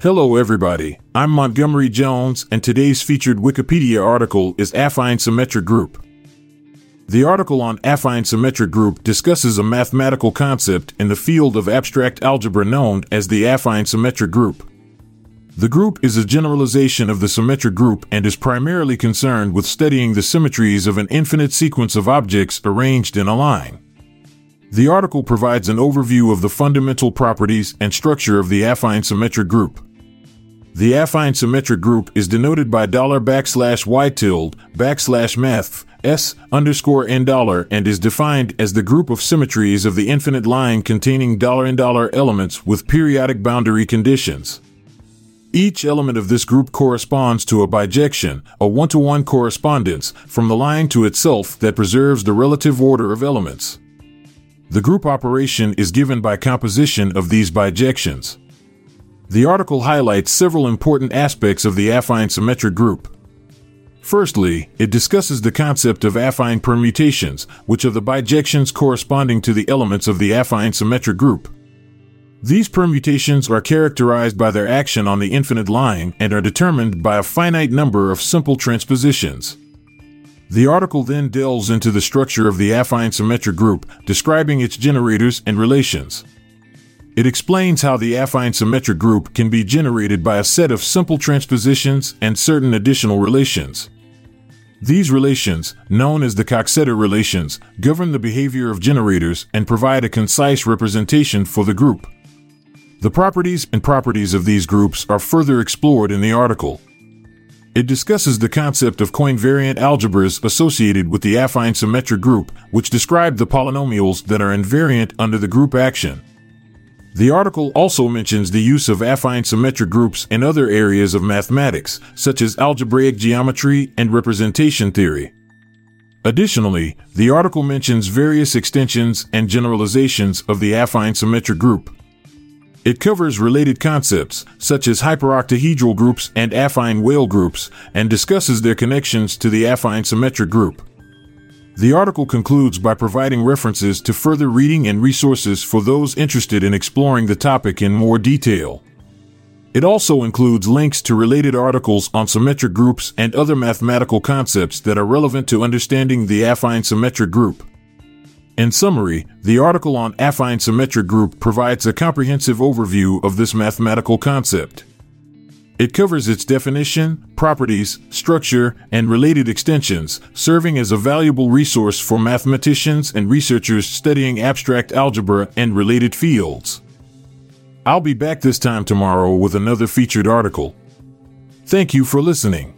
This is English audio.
Hello, everybody. I'm Montgomery Jones, and today's featured Wikipedia article is Affine Symmetric Group. The article on affine symmetric group discusses a mathematical concept in the field of abstract algebra known as the affine symmetric group. The group is a generalization of the symmetric group and is primarily concerned with studying the symmetries of an infinite sequence of objects arranged in a line. The article provides an overview of the fundamental properties and structure of the affine symmetric group. The affine symmetric group is denoted by dollar backslash y tilde backslash math s underscore n dollar and is defined as the group of symmetries of the infinite line containing dollar and dollar elements with periodic boundary conditions. Each element of this group corresponds to a bijection, a one to one correspondence from the line to itself that preserves the relative order of elements. The group operation is given by composition of these bijections. The article highlights several important aspects of the affine symmetric group. Firstly, it discusses the concept of affine permutations, which are the bijections corresponding to the elements of the affine symmetric group. These permutations are characterized by their action on the infinite line and are determined by a finite number of simple transpositions. The article then delves into the structure of the affine symmetric group, describing its generators and relations. It explains how the affine symmetric group can be generated by a set of simple transpositions and certain additional relations. These relations, known as the Coxeter relations, govern the behavior of generators and provide a concise representation for the group. The properties and properties of these groups are further explored in the article. It discusses the concept of coinvariant algebras associated with the affine symmetric group, which describe the polynomials that are invariant under the group action. The article also mentions the use of affine symmetric groups in other areas of mathematics, such as algebraic geometry and representation theory. Additionally, the article mentions various extensions and generalizations of the affine symmetric group. It covers related concepts, such as hyperoctahedral groups and affine Weyl groups, and discusses their connections to the affine symmetric group. The article concludes by providing references to further reading and resources for those interested in exploring the topic in more detail. It also includes links to related articles on symmetric groups and other mathematical concepts that are relevant to understanding the affine symmetric group. In summary, the article on affine symmetric group provides a comprehensive overview of this mathematical concept. It covers its definition, properties, structure, and related extensions, serving as a valuable resource for mathematicians and researchers studying abstract algebra and related fields. I'll be back this time tomorrow with another featured article. Thank you for listening.